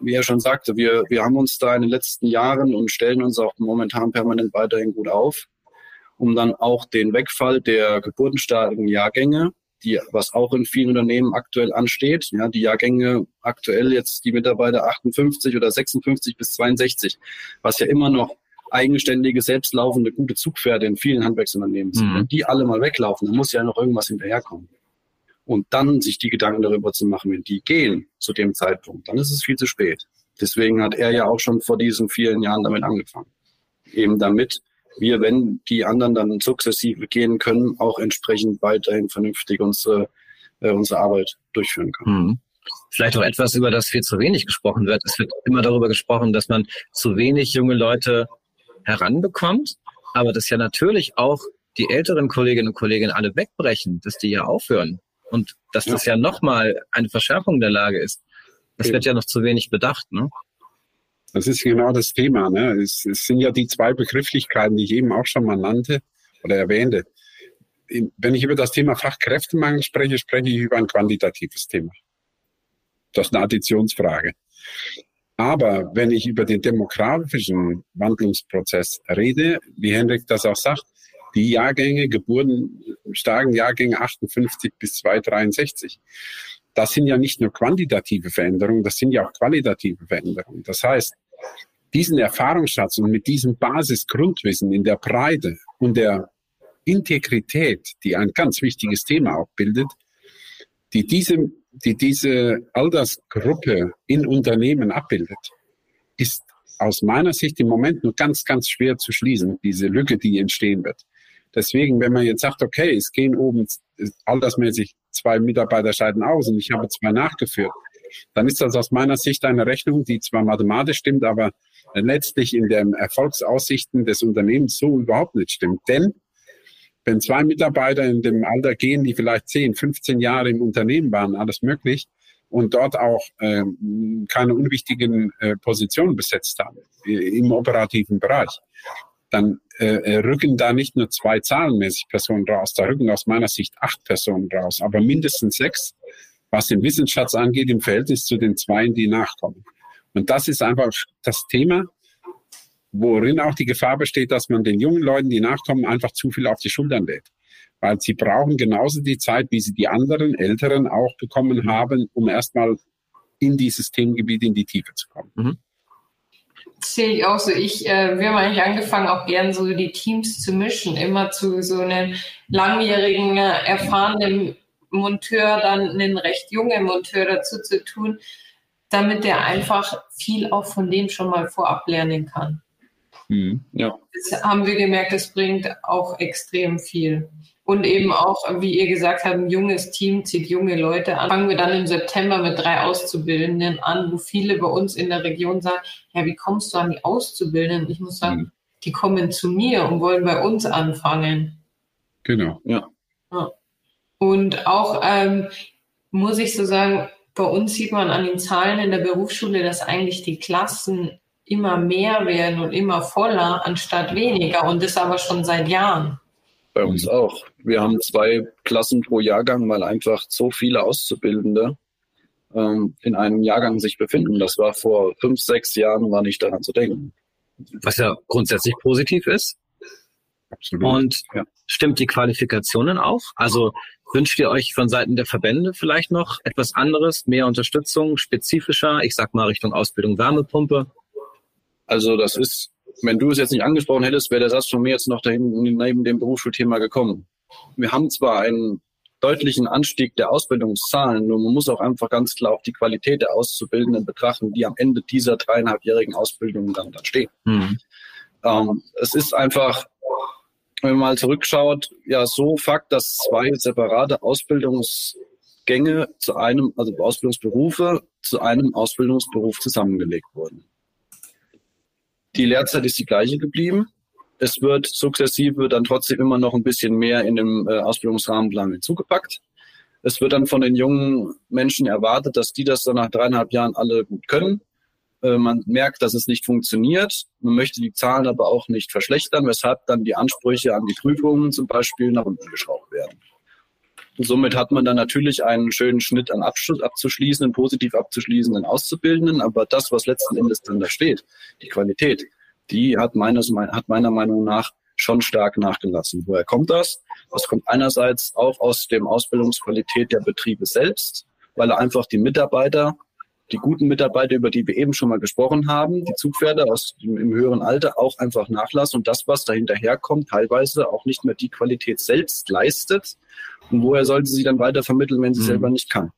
wie er schon sagte, wir, wir haben uns da in den letzten Jahren und stellen uns auch momentan permanent weiterhin gut auf, um dann auch den Wegfall der geburtenstarken Jahrgänge die, was auch in vielen Unternehmen aktuell ansteht. Ja, die Jahrgänge aktuell jetzt die Mitarbeiter 58 oder 56 bis 62, was ja immer noch eigenständige, selbstlaufende, gute Zugpferde in vielen Handwerksunternehmen sind. Mhm. Wenn die alle mal weglaufen, dann muss ja noch irgendwas hinterherkommen. Und dann sich die Gedanken darüber zu machen, wenn die gehen zu dem Zeitpunkt, dann ist es viel zu spät. Deswegen hat er ja auch schon vor diesen vielen Jahren damit angefangen. Eben damit wir, wenn die anderen dann sukzessive gehen können, auch entsprechend weiterhin vernünftig unsere, äh, unsere Arbeit durchführen können. Mhm. Vielleicht auch etwas, über das viel zu wenig gesprochen wird. Es wird immer darüber gesprochen, dass man zu wenig junge Leute heranbekommt, aber dass ja natürlich auch die älteren Kolleginnen und Kollegen alle wegbrechen, dass die ja aufhören und dass das ja, ja nochmal eine Verschärfung der Lage ist. Das wird ja noch zu wenig bedacht. Ne? Das ist genau das Thema. Ne? Es, es sind ja die zwei Begrifflichkeiten, die ich eben auch schon mal nannte oder erwähnte. Wenn ich über das Thema Fachkräftemangel spreche, spreche ich über ein quantitatives Thema. Das ist eine Additionsfrage. Aber wenn ich über den demografischen Wandlungsprozess rede, wie Henrik das auch sagt, die Jahrgänge, Geburten, starken Jahrgänge 58 bis 263, das sind ja nicht nur quantitative Veränderungen, das sind ja auch qualitative Veränderungen. Das heißt, diesen Erfahrungsschatz und mit diesem Basisgrundwissen in der Breite und der Integrität, die ein ganz wichtiges Thema auch bildet, die diese, die diese Altersgruppe in Unternehmen abbildet, ist aus meiner Sicht im Moment nur ganz, ganz schwer zu schließen, diese Lücke, die entstehen wird. Deswegen, wenn man jetzt sagt, okay, es gehen oben altersmäßig zwei Mitarbeiter scheiden aus und ich habe zwei nachgeführt, dann ist das aus meiner Sicht eine Rechnung, die zwar mathematisch stimmt, aber letztlich in den Erfolgsaussichten des Unternehmens so überhaupt nicht stimmt. Denn wenn zwei Mitarbeiter in dem Alter gehen, die vielleicht 10, 15 Jahre im Unternehmen waren, alles möglich, und dort auch äh, keine unwichtigen äh, Positionen besetzt haben im operativen Bereich, dann äh, rücken da nicht nur zwei zahlenmäßig Personen raus, da rücken aus meiner Sicht acht Personen raus, aber mindestens sechs, was den Wissensschatz angeht, im Verhältnis zu den zwei, die nachkommen. Und das ist einfach das Thema, worin auch die Gefahr besteht, dass man den jungen Leuten, die nachkommen, einfach zu viel auf die Schultern lädt. Weil sie brauchen genauso die Zeit, wie sie die anderen Älteren auch bekommen haben, um erstmal in dieses Themengebiet in die Tiefe zu kommen. Mhm. Sehe ich auch so. Ich, äh, wir haben eigentlich angefangen, auch gern so die Teams zu mischen, immer zu so einem langjährigen, äh, erfahrenen Monteur dann einen recht jungen Monteur dazu zu tun, damit der einfach viel auch von dem schon mal vorab lernen kann. Mhm, ja. Das haben wir gemerkt, das bringt auch extrem viel. Und eben auch, wie ihr gesagt habt, ein junges Team zieht junge Leute an. Fangen wir dann im September mit drei Auszubildenden an, wo viele bei uns in der Region sagen, ja, wie kommst du an die Auszubildenden? Ich muss sagen, mhm. die kommen zu mir und wollen bei uns anfangen. Genau. Ja. Und auch ähm, muss ich so sagen, bei uns sieht man an den Zahlen in der Berufsschule, dass eigentlich die Klassen immer mehr werden und immer voller anstatt weniger und das aber schon seit Jahren. Bei uns auch. Wir haben zwei Klassen pro Jahrgang, weil einfach so viele Auszubildende ähm, in einem Jahrgang sich befinden. Das war vor fünf, sechs Jahren, war nicht daran zu denken. Was ja grundsätzlich positiv ist. Absolut. Und Ja. stimmt die Qualifikationen auch? Also wünscht ihr euch von Seiten der Verbände vielleicht noch etwas anderes, mehr Unterstützung, spezifischer, ich sag mal Richtung Ausbildung Wärmepumpe? Also das ist, wenn du es jetzt nicht angesprochen hättest, wäre der Satz von mir jetzt noch dahin, neben dem Berufsschulthema gekommen. Wir haben zwar einen deutlichen Anstieg der Ausbildungszahlen, nur man muss auch einfach ganz klar auch die Qualität der Auszubildenden betrachten, die am Ende dieser dreieinhalbjährigen Ausbildung dann, dann stehen. Hm. Ähm, es ist einfach, wenn man mal zurückschaut, ja so Fakt, dass zwei separate Ausbildungsgänge zu einem, also Ausbildungsberufe zu einem Ausbildungsberuf zusammengelegt wurden. Die Lehrzeit ist die gleiche geblieben. Es wird sukzessive dann trotzdem immer noch ein bisschen mehr in dem äh, Ausbildungsrahmenplan hinzugepackt. Es wird dann von den jungen Menschen erwartet, dass die das dann nach dreieinhalb Jahren alle gut können. Äh, man merkt, dass es nicht funktioniert. Man möchte die Zahlen aber auch nicht verschlechtern, weshalb dann die Ansprüche an die Prüfungen zum Beispiel nach unten geschraubt werden. Und somit hat man dann natürlich einen schönen Schnitt an Abschluss abzuschließenden, positiv abzuschließenden Auszubildenden, aber das, was letzten Endes dann da steht, die Qualität, die hat, meines, hat meiner Meinung nach schon stark nachgelassen. Woher kommt das? Das kommt einerseits auch aus dem Ausbildungsqualität der Betriebe selbst, weil einfach die Mitarbeiter, die guten Mitarbeiter, über die wir eben schon mal gesprochen haben, die Zugpferde aus dem, im höheren Alter auch einfach nachlassen und das, was dahinterher kommt, teilweise auch nicht mehr die Qualität selbst leistet. Und woher sollte sie dann weiter vermitteln, wenn sie Mhm. selber nicht kann?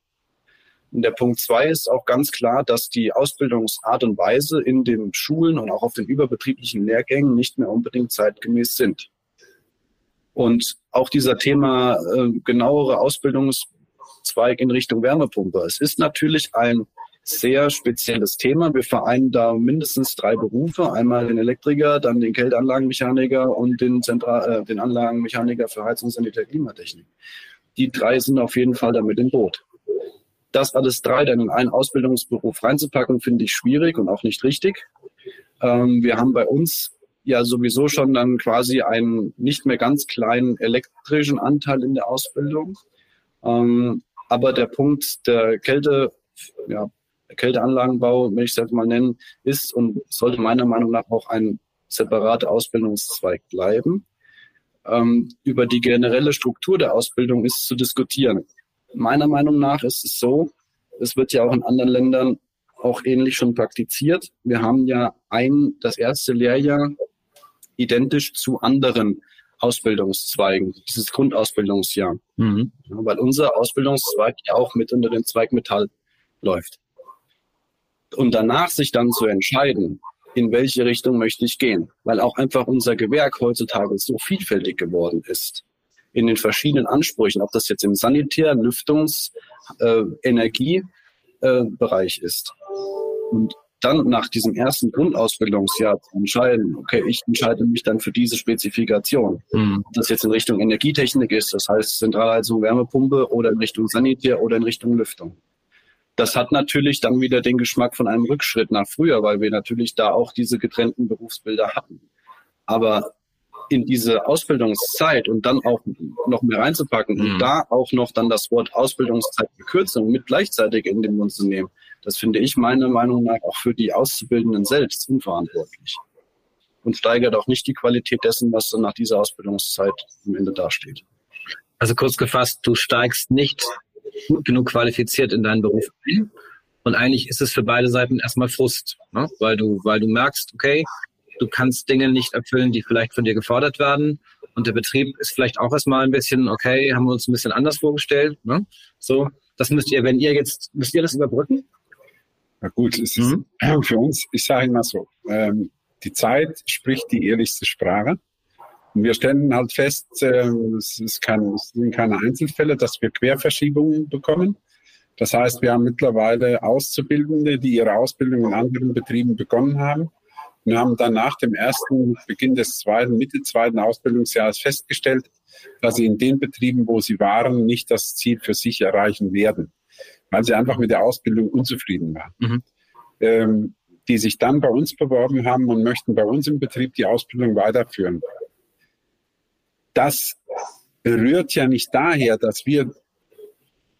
Und der Punkt zwei ist auch ganz klar, dass die Ausbildungsart und Weise in den Schulen und auch auf den überbetrieblichen Lehrgängen nicht mehr unbedingt zeitgemäß sind. Und auch dieser Thema äh, genauere Ausbildungszweig in Richtung Wärmepumpe. Es ist natürlich ein sehr spezielles Thema. Wir vereinen da mindestens drei Berufe. Einmal den Elektriker, dann den Kälteanlagenmechaniker und den, Zentral äh, den Anlagenmechaniker für Heizung, Sanitär, Klimatechnik. Die drei sind auf jeden Fall damit im Boot. Das alles drei dann in einen Ausbildungsberuf reinzupacken, finde ich schwierig und auch nicht richtig. Ähm, wir haben bei uns ja sowieso schon dann quasi einen nicht mehr ganz kleinen elektrischen Anteil in der Ausbildung. Ähm, aber der Punkt der Kälte, ja, Kälteanlagenbau, wenn ich es jetzt mal nennen, ist und sollte meiner Meinung nach auch ein separater Ausbildungszweig bleiben. Ähm, über die generelle Struktur der Ausbildung ist zu diskutieren. Meiner Meinung nach ist es so, es wird ja auch in anderen Ländern auch ähnlich schon praktiziert. Wir haben ja ein, das erste Lehrjahr identisch zu anderen Ausbildungszweigen, dieses Grundausbildungsjahr. Mhm. Ja, weil unser Ausbildungszweig ja auch mit unter den Zweig Metall läuft. Und danach sich dann zu entscheiden, in welche Richtung möchte ich gehen, weil auch einfach unser Gewerk heutzutage so vielfältig geworden ist in den verschiedenen Ansprüchen, ob das jetzt im Sanitär-, Lüftungs-, äh, Energiebereich äh, ist. Und dann nach diesem ersten Grundausbildungsjahr zu entscheiden, okay, ich entscheide mich dann für diese Spezifikation. Mhm. Ob das jetzt in Richtung Energietechnik ist, das heißt Zentralheizung, Wärmepumpe oder in Richtung Sanitär oder in Richtung Lüftung. Das hat natürlich dann wieder den Geschmack von einem Rückschritt nach früher, weil wir natürlich da auch diese getrennten Berufsbilder hatten. Aber in diese Ausbildungszeit und dann auch noch mehr reinzupacken Mhm. und da auch noch dann das Wort Ausbildungszeitbekürzung mit gleichzeitig in den Mund zu nehmen, das finde ich meiner Meinung nach auch für die Auszubildenden selbst unverantwortlich und steigert auch nicht die Qualität dessen, was dann nach dieser Ausbildungszeit am Ende dasteht. Also kurz gefasst, du steigst nicht gut genug qualifiziert in deinen Beruf ein. Und eigentlich ist es für beide Seiten erstmal Frust, ne? weil du, weil du merkst, okay, du kannst Dinge nicht erfüllen, die vielleicht von dir gefordert werden. Und der Betrieb ist vielleicht auch erstmal ein bisschen, okay, haben wir uns ein bisschen anders vorgestellt. Ne? So, das müsst ihr, wenn ihr jetzt, müsst ihr das überbrücken? Na gut, es ist Mhm. für uns, ich sage immer so, ähm, die Zeit spricht die ehrlichste Sprache. Wir stellen halt fest, äh, es, ist kein, es sind keine Einzelfälle, dass wir Querverschiebungen bekommen. Das heißt, wir haben mittlerweile Auszubildende, die ihre Ausbildung in anderen Betrieben begonnen haben, und haben dann nach dem ersten Beginn des zweiten, Mitte zweiten Ausbildungsjahres festgestellt, dass sie in den Betrieben, wo sie waren, nicht das Ziel für sich erreichen werden, weil sie einfach mit der Ausbildung unzufrieden waren. Mhm. Ähm, die sich dann bei uns beworben haben und möchten bei uns im Betrieb die Ausbildung weiterführen. Das rührt ja nicht daher, dass wir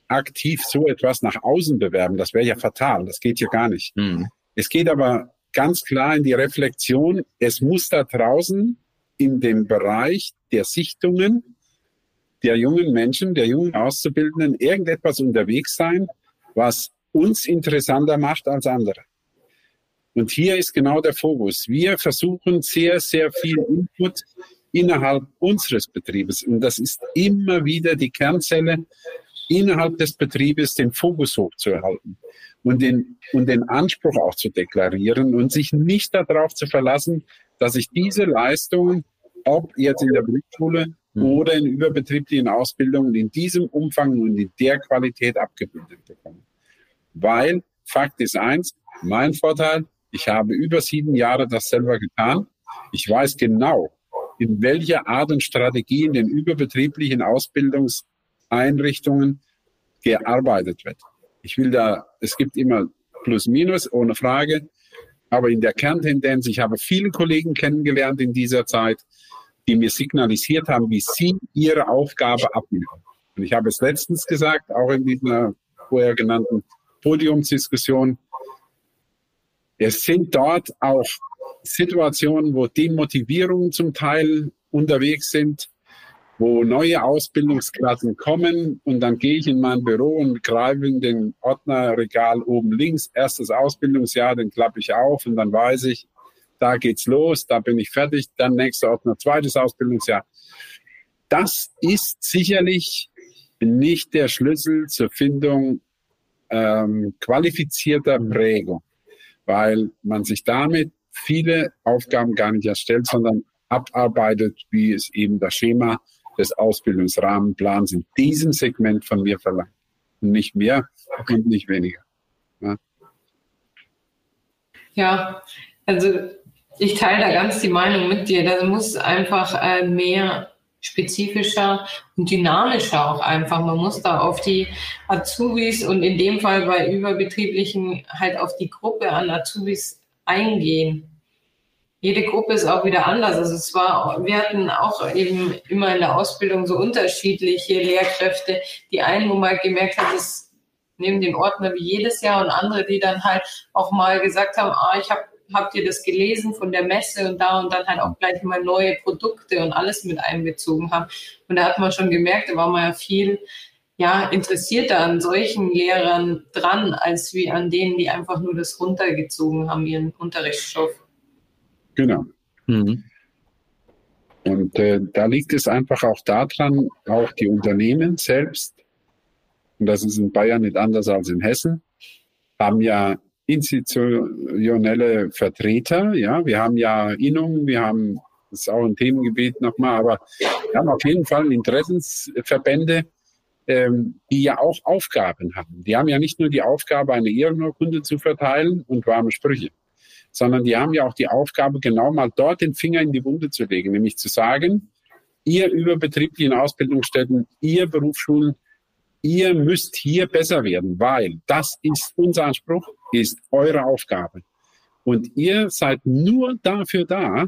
aktiv so etwas nach außen bewerben. Das wäre ja fatal. Das geht ja gar nicht. Mhm. Es geht aber ganz klar in die Reflexion. Es muss da draußen in dem Bereich der Sichtungen der jungen Menschen, der jungen Auszubildenden irgendetwas unterwegs sein, was uns interessanter macht als andere. Und hier ist genau der Fokus. Wir versuchen sehr, sehr viel Input innerhalb unseres Betriebes. Und das ist immer wieder die Kernzelle innerhalb des Betriebes, den Fokus hochzuerhalten und den, und den Anspruch auch zu deklarieren und sich nicht darauf zu verlassen, dass ich diese Leistungen, ob jetzt in der Berufsschule mhm. oder in überbetrieblichen Ausbildungen, in diesem Umfang und in der Qualität abgebildet bekomme. Weil Fakt ist eins, mein Vorteil, ich habe über sieben Jahre das selber getan. Ich weiß genau, in welcher Art und Strategie in den überbetrieblichen Ausbildungseinrichtungen gearbeitet wird. Ich will da, es gibt immer Plus Minus, ohne Frage. Aber in der Kerntendenz, ich habe viele Kollegen kennengelernt in dieser Zeit, die mir signalisiert haben, wie sie ihre Aufgabe abnehmen. Und ich habe es letztens gesagt, auch in dieser vorher genannten Podiumsdiskussion, es sind dort auch Situationen, wo Demotivierungen zum Teil unterwegs sind, wo neue Ausbildungsklassen kommen und dann gehe ich in mein Büro und greife in den Ordnerregal oben links, erstes Ausbildungsjahr, den klappe ich auf und dann weiß ich, da geht's los, da bin ich fertig, dann nächster Ordner, zweites Ausbildungsjahr. Das ist sicherlich nicht der Schlüssel zur Findung ähm, qualifizierter Prägung weil man sich damit viele Aufgaben gar nicht erstellt, sondern abarbeitet, wie es eben das Schema des Ausbildungsrahmenplans in diesem Segment von mir verlangt. Nicht mehr und nicht weniger. Ja, ja also ich teile da ganz die Meinung mit dir. Da muss einfach äh, mehr spezifischer und dynamischer auch einfach. Man muss da auf die Azubis und in dem Fall bei überbetrieblichen halt auf die Gruppe an Azubis eingehen. Jede Gruppe ist auch wieder anders. Also es war, wir hatten auch eben immer in der Ausbildung so unterschiedliche Lehrkräfte. Die einen, wo man gemerkt hat, das nehmen den Ordner wie jedes Jahr und andere, die dann halt auch mal gesagt haben, ah, ich habe habt ihr das gelesen von der Messe und da und dann halt auch gleich mal neue Produkte und alles mit einbezogen haben. Und da hat man schon gemerkt, da war man ja viel ja, interessierter an solchen Lehrern dran, als wie an denen, die einfach nur das runtergezogen haben, ihren Unterrichtsstoff. Genau. Mhm. Und äh, da liegt es einfach auch daran, auch die Unternehmen selbst, und das ist in Bayern nicht anders als in Hessen, haben ja institutionelle Vertreter. Ja, wir haben ja Innungen, wir haben, das ist auch ein Themengebiet nochmal, aber wir haben auf jeden Fall Interessensverbände, ähm, die ja auch Aufgaben haben. Die haben ja nicht nur die Aufgabe, eine Ehrenurkunde zu verteilen und warme Sprüche, sondern die haben ja auch die Aufgabe, genau mal dort den Finger in die Wunde zu legen, nämlich zu sagen, ihr überbetrieblichen Ausbildungsstätten, ihr Berufsschulen, ihr müsst hier besser werden, weil das ist unser Anspruch, ist eure Aufgabe. Und ihr seid nur dafür da,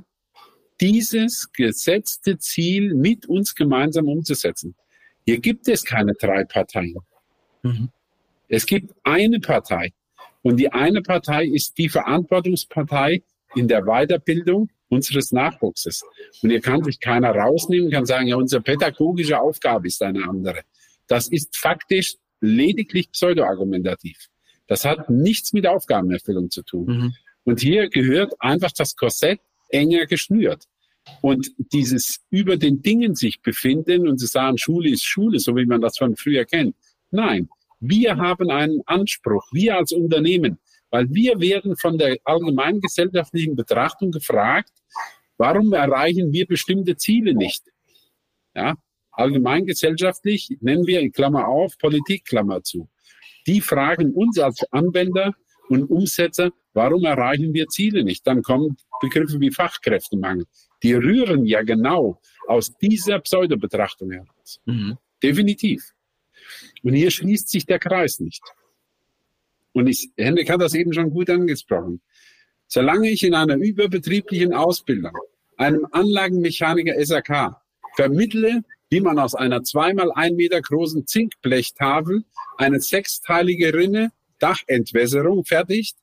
dieses gesetzte Ziel mit uns gemeinsam umzusetzen. Hier gibt es keine drei Parteien. Mhm. Es gibt eine Partei. Und die eine Partei ist die Verantwortungspartei in der Weiterbildung unseres Nachwuchses. Und hier kann sich keiner rausnehmen, kann sagen, ja, unsere pädagogische Aufgabe ist eine andere. Das ist faktisch lediglich pseudoargumentativ. Das hat nichts mit Aufgabenerfüllung zu tun. Mhm. Und hier gehört einfach das Korsett enger geschnürt. Und dieses über den Dingen sich befinden und zu sagen, Schule ist Schule, so wie man das von früher kennt. Nein, wir haben einen Anspruch, wir als Unternehmen, weil wir werden von der allgemeinen gesellschaftlichen Betrachtung gefragt, warum erreichen wir bestimmte Ziele nicht? Ja, allgemeingesellschaftlich nennen wir in Klammer auf Politik Klammer zu. Die fragen uns als Anwender, und Umsetzer, warum erreichen wir Ziele nicht? Dann kommen Begriffe wie Fachkräftemangel. Die rühren ja genau aus dieser Pseudobetrachtung heraus. Mhm. Definitiv. Und hier schließt sich der Kreis nicht. Und ich, Henrik hat das eben schon gut angesprochen. Solange ich in einer überbetrieblichen Ausbildung einem Anlagenmechaniker SAK vermittle, wie man aus einer zweimal ein Meter großen Zinkblechtafel eine sechsteilige Rinne Dachentwässerung fertigt,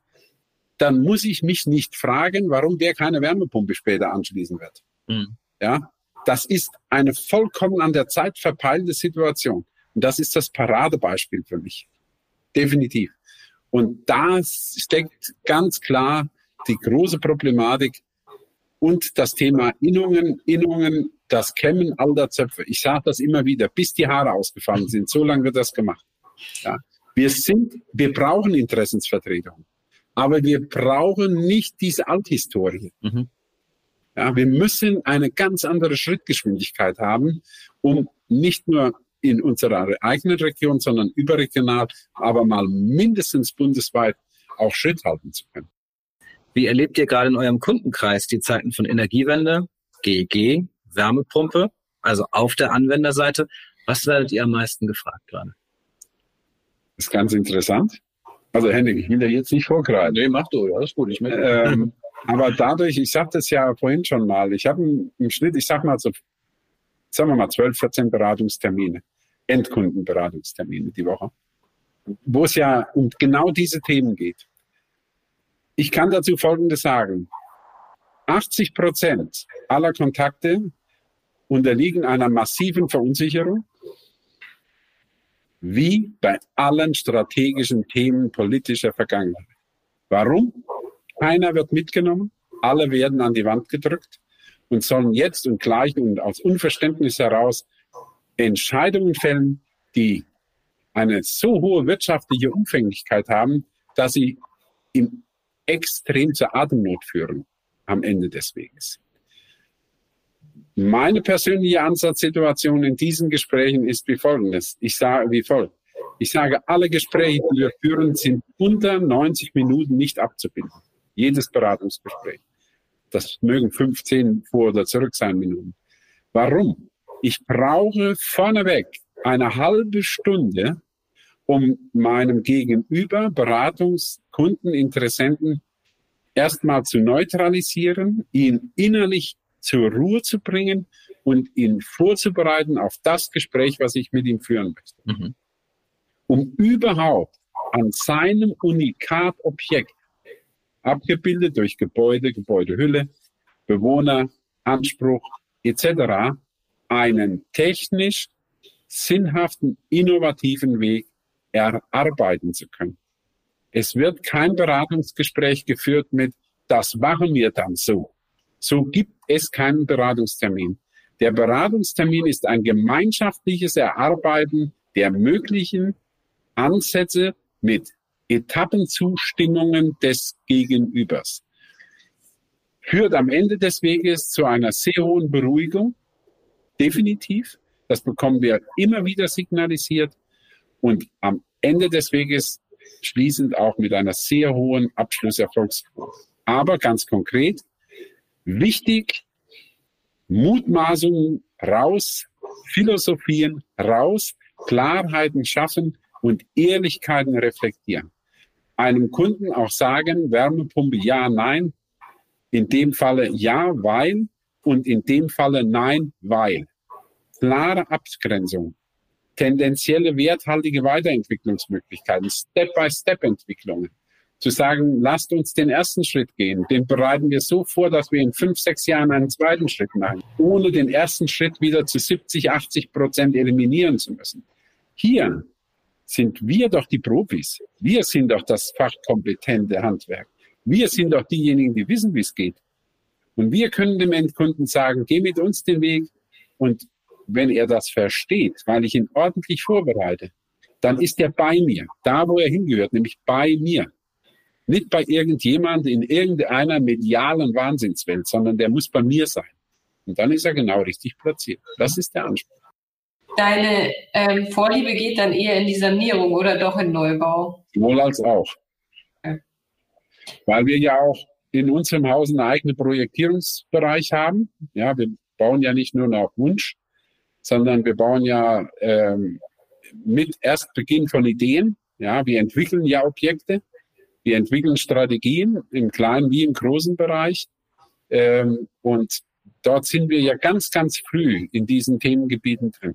dann muss ich mich nicht fragen, warum der keine Wärmepumpe später anschließen wird. Mhm. Ja, das ist eine vollkommen an der Zeit verpeilte Situation. Und das ist das Paradebeispiel für mich. Definitiv. Und da steckt ganz klar die große Problematik und das Thema Innungen, Innungen, das Kämmen all der Zöpfe. Ich sage das immer wieder, bis die Haare ausgefallen sind. So lange wird das gemacht. Ja. Wir sind, wir brauchen Interessensvertretung. Aber wir brauchen nicht diese Althistorie. Mhm. Ja, wir müssen eine ganz andere Schrittgeschwindigkeit haben, um nicht nur in unserer eigenen Region, sondern überregional, aber mal mindestens bundesweit auch Schritt halten zu können. Wie erlebt ihr gerade in eurem Kundenkreis die Zeiten von Energiewende, GEG, Wärmepumpe, also auf der Anwenderseite? Was werdet ihr am meisten gefragt gerade? Das ist ganz interessant. Also Henrik, ich will dir jetzt nicht vorgreifen. Nee, mach du, alles gut. Ich ähm, aber dadurch, ich sagte es ja vorhin schon mal, ich habe im Schnitt, ich sag mal so, sagen wir mal 12, 14 Beratungstermine, Endkundenberatungstermine die Woche, wo es ja um genau diese Themen geht. Ich kann dazu Folgendes sagen. 80 Prozent aller Kontakte unterliegen einer massiven Verunsicherung, wie bei allen strategischen Themen politischer Vergangenheit. Warum? Keiner wird mitgenommen, alle werden an die Wand gedrückt und sollen jetzt und gleich und aus Unverständnis heraus Entscheidungen fällen, die eine so hohe wirtschaftliche Umfänglichkeit haben, dass sie im extrem zur Atemnot führen am Ende des Weges. Meine persönliche Ansatzsituation in diesen Gesprächen ist wie folgendes. Ich sage wie folgt. Ich sage, alle Gespräche, die wir führen, sind unter 90 Minuten nicht abzubilden. Jedes Beratungsgespräch. Das mögen 15 vor oder zurück sein Minuten. Warum? Ich brauche vorneweg eine halbe Stunde, um meinem Gegenüber, Beratungskunden, Interessenten erstmal zu neutralisieren, ihn innerlich zur Ruhe zu bringen und ihn vorzubereiten auf das Gespräch, was ich mit ihm führen möchte. Mhm. Um überhaupt an seinem Unikatobjekt, abgebildet durch Gebäude, Gebäudehülle, Bewohner, Anspruch etc., einen technisch sinnhaften, innovativen Weg erarbeiten zu können. Es wird kein Beratungsgespräch geführt mit, das machen wir dann so. So gibt es keinen Beratungstermin. Der Beratungstermin ist ein gemeinschaftliches Erarbeiten der möglichen Ansätze mit Etappenzustimmungen des Gegenübers. Führt am Ende des Weges zu einer sehr hohen Beruhigung. Definitiv. Das bekommen wir immer wieder signalisiert. Und am Ende des Weges schließend auch mit einer sehr hohen Abschlusserfolgsquote. Aber ganz konkret, wichtig, Mutmaßungen raus, Philosophien raus, Klarheiten schaffen und Ehrlichkeiten reflektieren. Einem Kunden auch sagen, Wärmepumpe ja, nein, in dem Falle ja, weil und in dem Falle nein, weil. Klare Abgrenzung tendenzielle werthaltige Weiterentwicklungsmöglichkeiten, Step-by-Step-Entwicklungen. Zu sagen, lasst uns den ersten Schritt gehen, den bereiten wir so vor, dass wir in fünf, sechs Jahren einen zweiten Schritt machen, ohne den ersten Schritt wieder zu 70, 80 Prozent eliminieren zu müssen. Hier sind wir doch die Profis. Wir sind doch das fachkompetente Handwerk. Wir sind doch diejenigen, die wissen, wie es geht. Und wir können dem Endkunden sagen, geh mit uns den Weg und wenn er das versteht, weil ich ihn ordentlich vorbereite, dann ist er bei mir, da wo er hingehört, nämlich bei mir. Nicht bei irgendjemand in irgendeiner medialen Wahnsinnswelt, sondern der muss bei mir sein. Und dann ist er genau richtig platziert. Das ist der Anspruch. Deine ähm, Vorliebe geht dann eher in die Sanierung oder doch in Neubau? Wohl als auch. weil wir ja auch in unserem Haus einen eigenen Projektierungsbereich haben. Ja, wir bauen ja nicht nur nach Wunsch, sondern wir bauen ja ähm, mit Erstbeginn von Ideen. Ja, wir entwickeln ja Objekte, wir entwickeln Strategien im kleinen wie im großen Bereich. Ähm, und dort sind wir ja ganz, ganz früh in diesen Themengebieten drin.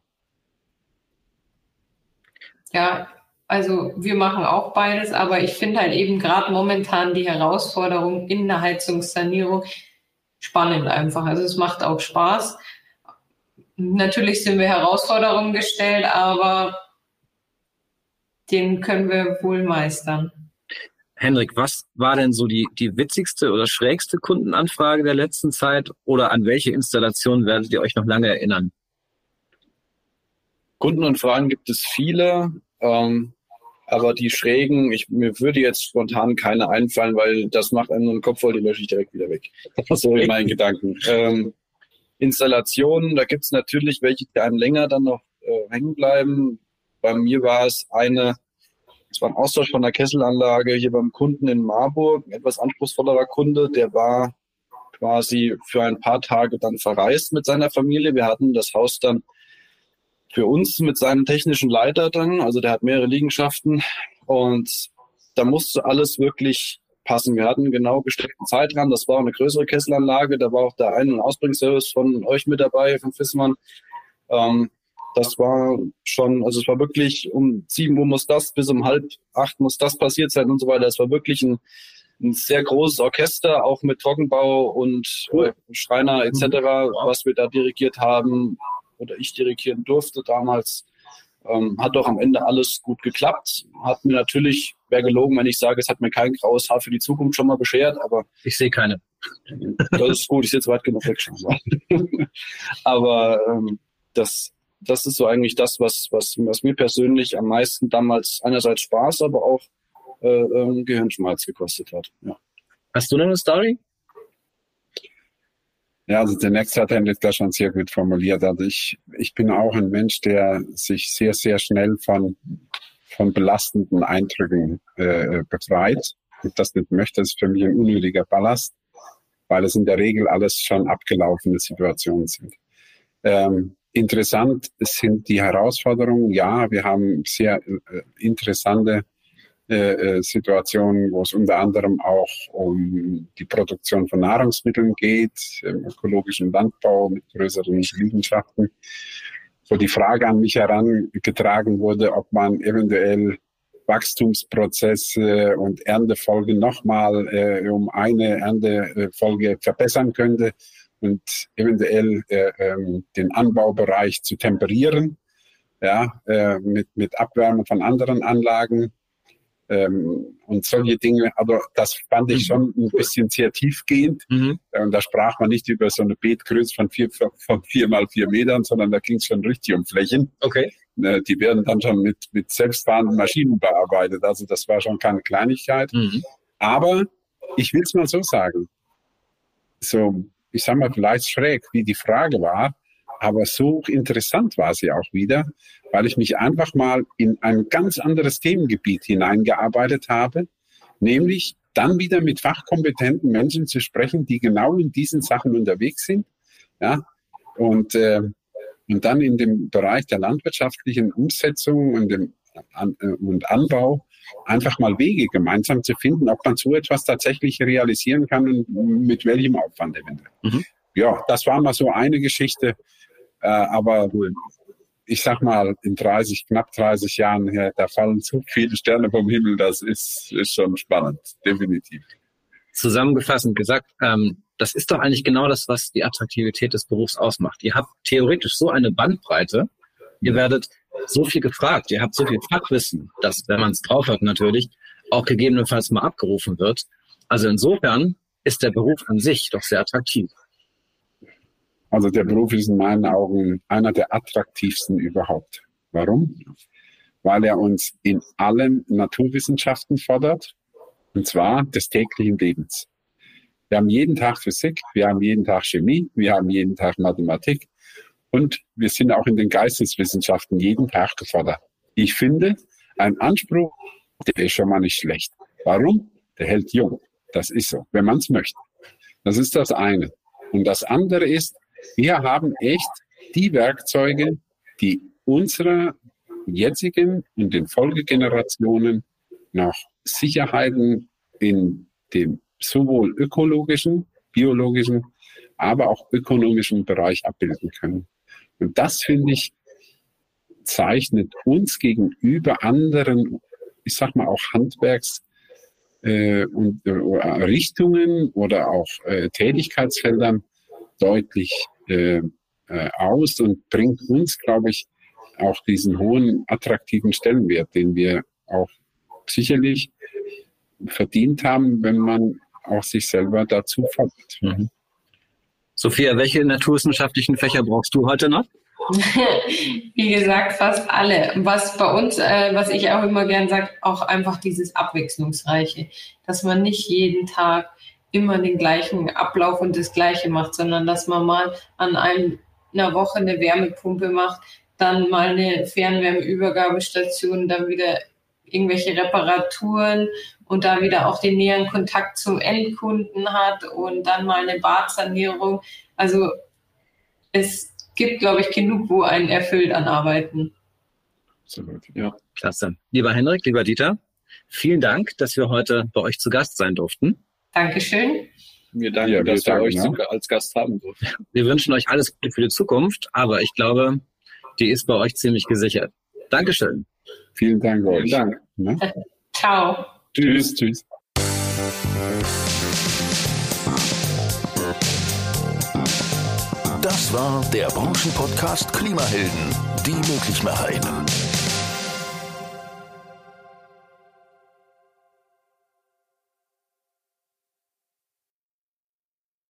Ja, also wir machen auch beides, aber ich finde halt eben gerade momentan die Herausforderung in der Heizungssanierung spannend einfach. Also es macht auch Spaß. Natürlich sind wir Herausforderungen gestellt, aber den können wir wohl meistern. Henrik, was war denn so die, die witzigste oder schrägste Kundenanfrage der letzten Zeit oder an welche Installation werdet ihr euch noch lange erinnern? Kundenanfragen gibt es viele, ähm, aber die schrägen, ich, mir würde jetzt spontan keine einfallen, weil das macht einem nur den Kopf voll, die lösche ich direkt wieder weg. (laughs) so in meinen Gedanken. Ähm, Installationen, da gibt es natürlich welche, die einem länger dann noch äh, hängen bleiben. Bei mir war es eine, es war ein Austausch von der Kesselanlage hier beim Kunden in Marburg, ein etwas anspruchsvollerer Kunde, der war quasi für ein paar Tage dann verreist mit seiner Familie. Wir hatten das Haus dann für uns mit seinem technischen Leiter dann, also der hat mehrere Liegenschaften und da musste alles wirklich passen. Wir hatten genau gesteckten Zeitrahmen, das war eine größere Kesselanlage, da war auch der Ein- und Ausbringservice von euch mit dabei, von Fissmann. Ähm, das war schon, also es war wirklich um sieben Uhr muss das, bis um halb acht muss das passiert sein und so weiter. Es war wirklich ein, ein sehr großes Orchester, auch mit Trockenbau und cool. Schreiner etc., was wir da dirigiert haben oder ich dirigieren durfte damals. Ähm, hat doch am Ende alles gut geklappt. Hat mir natürlich, wäre gelogen, wenn ich sage, es hat mir kein graues Haar für die Zukunft schon mal beschert, aber. Ich sehe keine. Das ist gut, ich sitze weit genug weg schon. (laughs) aber ähm, das, das ist so eigentlich das, was, was, was mir persönlich am meisten damals einerseits Spaß, aber auch äh, ähm, Gehirnschmalz gekostet hat. Ja. Hast du noch eine Story? Ja, also der Next hat Henrik das schon sehr gut formuliert. Also ich, ich bin auch ein Mensch, der sich sehr, sehr schnell von, von belastenden Eindrücken äh, befreit. Und das nicht möchte, das ist für mich ein unnötiger Ballast, weil es in der Regel alles schon abgelaufene Situationen sind. Ähm, interessant sind die Herausforderungen. Ja, wir haben sehr äh, interessante äh, äh, Situationen, wo es unter anderem auch um die Produktion von Nahrungsmitteln geht, im ökologischen Landbau mit größeren Liegenschaften, wo die Frage an mich herangetragen wurde, ob man eventuell Wachstumsprozesse und Erntefolge nochmal äh, um eine Erntefolge verbessern könnte und eventuell äh, ähm, den Anbaubereich zu temperieren, ja, äh, mit, mit Abwärme von anderen Anlagen ähm, und solche Dinge. Aber das fand ich schon ein bisschen sehr tiefgehend. Mhm. Und da sprach man nicht über so eine Beetgröße von vier, von vier mal vier Metern, sondern da ging es schon richtig um Flächen. Okay. Äh, die werden dann schon mit, mit selbstfahrenden Maschinen bearbeitet. Also das war schon keine Kleinigkeit. Mhm. Aber ich will es mal so sagen. So, ich sag mal, vielleicht schräg, wie die Frage war, aber so interessant war sie auch wieder, weil ich mich einfach mal in ein ganz anderes Themengebiet hineingearbeitet habe, nämlich dann wieder mit fachkompetenten Menschen zu sprechen, die genau in diesen Sachen unterwegs sind, ja, und, äh, und dann in dem Bereich der landwirtschaftlichen Umsetzung und, dem, an, äh, und Anbau einfach mal Wege gemeinsam zu finden, ob man so etwas tatsächlich realisieren kann und mit welchem Aufwand eventuell. Mhm. Ja, das war mal so eine Geschichte, äh, aber ich sag mal, in 30, knapp 30 Jahren her, da fallen so viele Sterne vom Himmel, das ist, ist schon spannend, definitiv. Zusammengefasst gesagt, ähm, das ist doch eigentlich genau das, was die Attraktivität des Berufs ausmacht. Ihr habt theoretisch so eine Bandbreite, ihr werdet so viel gefragt, ihr habt so viel Fachwissen, dass, wenn man es drauf hat natürlich, auch gegebenenfalls mal abgerufen wird. Also insofern ist der Beruf an sich doch sehr attraktiv. Also der Beruf ist in meinen Augen einer der attraktivsten überhaupt. Warum? Weil er uns in allen Naturwissenschaften fordert, und zwar des täglichen Lebens. Wir haben jeden Tag Physik, wir haben jeden Tag Chemie, wir haben jeden Tag Mathematik und wir sind auch in den Geisteswissenschaften jeden Tag gefordert. Ich finde, ein Anspruch, der ist schon mal nicht schlecht. Warum? Der hält jung. Das ist so, wenn man es möchte. Das ist das eine. Und das andere ist, wir haben echt die Werkzeuge, die unserer jetzigen und den Folgegenerationen noch Sicherheiten in dem sowohl ökologischen, biologischen, aber auch ökonomischen Bereich abbilden können. Und das finde ich zeichnet uns gegenüber anderen, ich sag mal auch Handwerks äh, und äh, Richtungen oder auch äh, Tätigkeitsfeldern deutlich äh, äh, aus und bringt uns, glaube ich, auch diesen hohen attraktiven Stellenwert, den wir auch sicherlich verdient haben, wenn man auch sich selber dazu folgt. Mhm. Sophia, welche naturwissenschaftlichen Fächer brauchst du heute noch? (laughs) Wie gesagt, fast alle. Was bei uns, äh, was ich auch immer gern sage, auch einfach dieses Abwechslungsreiche, dass man nicht jeden Tag immer den gleichen Ablauf und das Gleiche macht, sondern dass man mal an einem, einer Woche eine Wärmepumpe macht, dann mal eine Fernwärmeübergabestation, dann wieder irgendwelche Reparaturen und da wieder auch den näheren Kontakt zum Endkunden hat und dann mal eine Badsanierung. Also es gibt, glaube ich, genug, wo einen erfüllt an Arbeiten. Absolut, ja. Klasse. Lieber Henrik, lieber Dieter, vielen Dank, dass wir heute bei euch zu Gast sein durften. Dankeschön. Wir danken, ja, dass wir euch ja. als Gast haben durften. Wir wünschen euch alles Gute für die Zukunft, aber ich glaube, die ist bei euch ziemlich gesichert. Dankeschön. Vielen Dank euch. Vielen Dank. Ne? Ciao. Tschüss, tschüss. Das war der Branchenpodcast Klimahelden, die Möglichmacherinnen.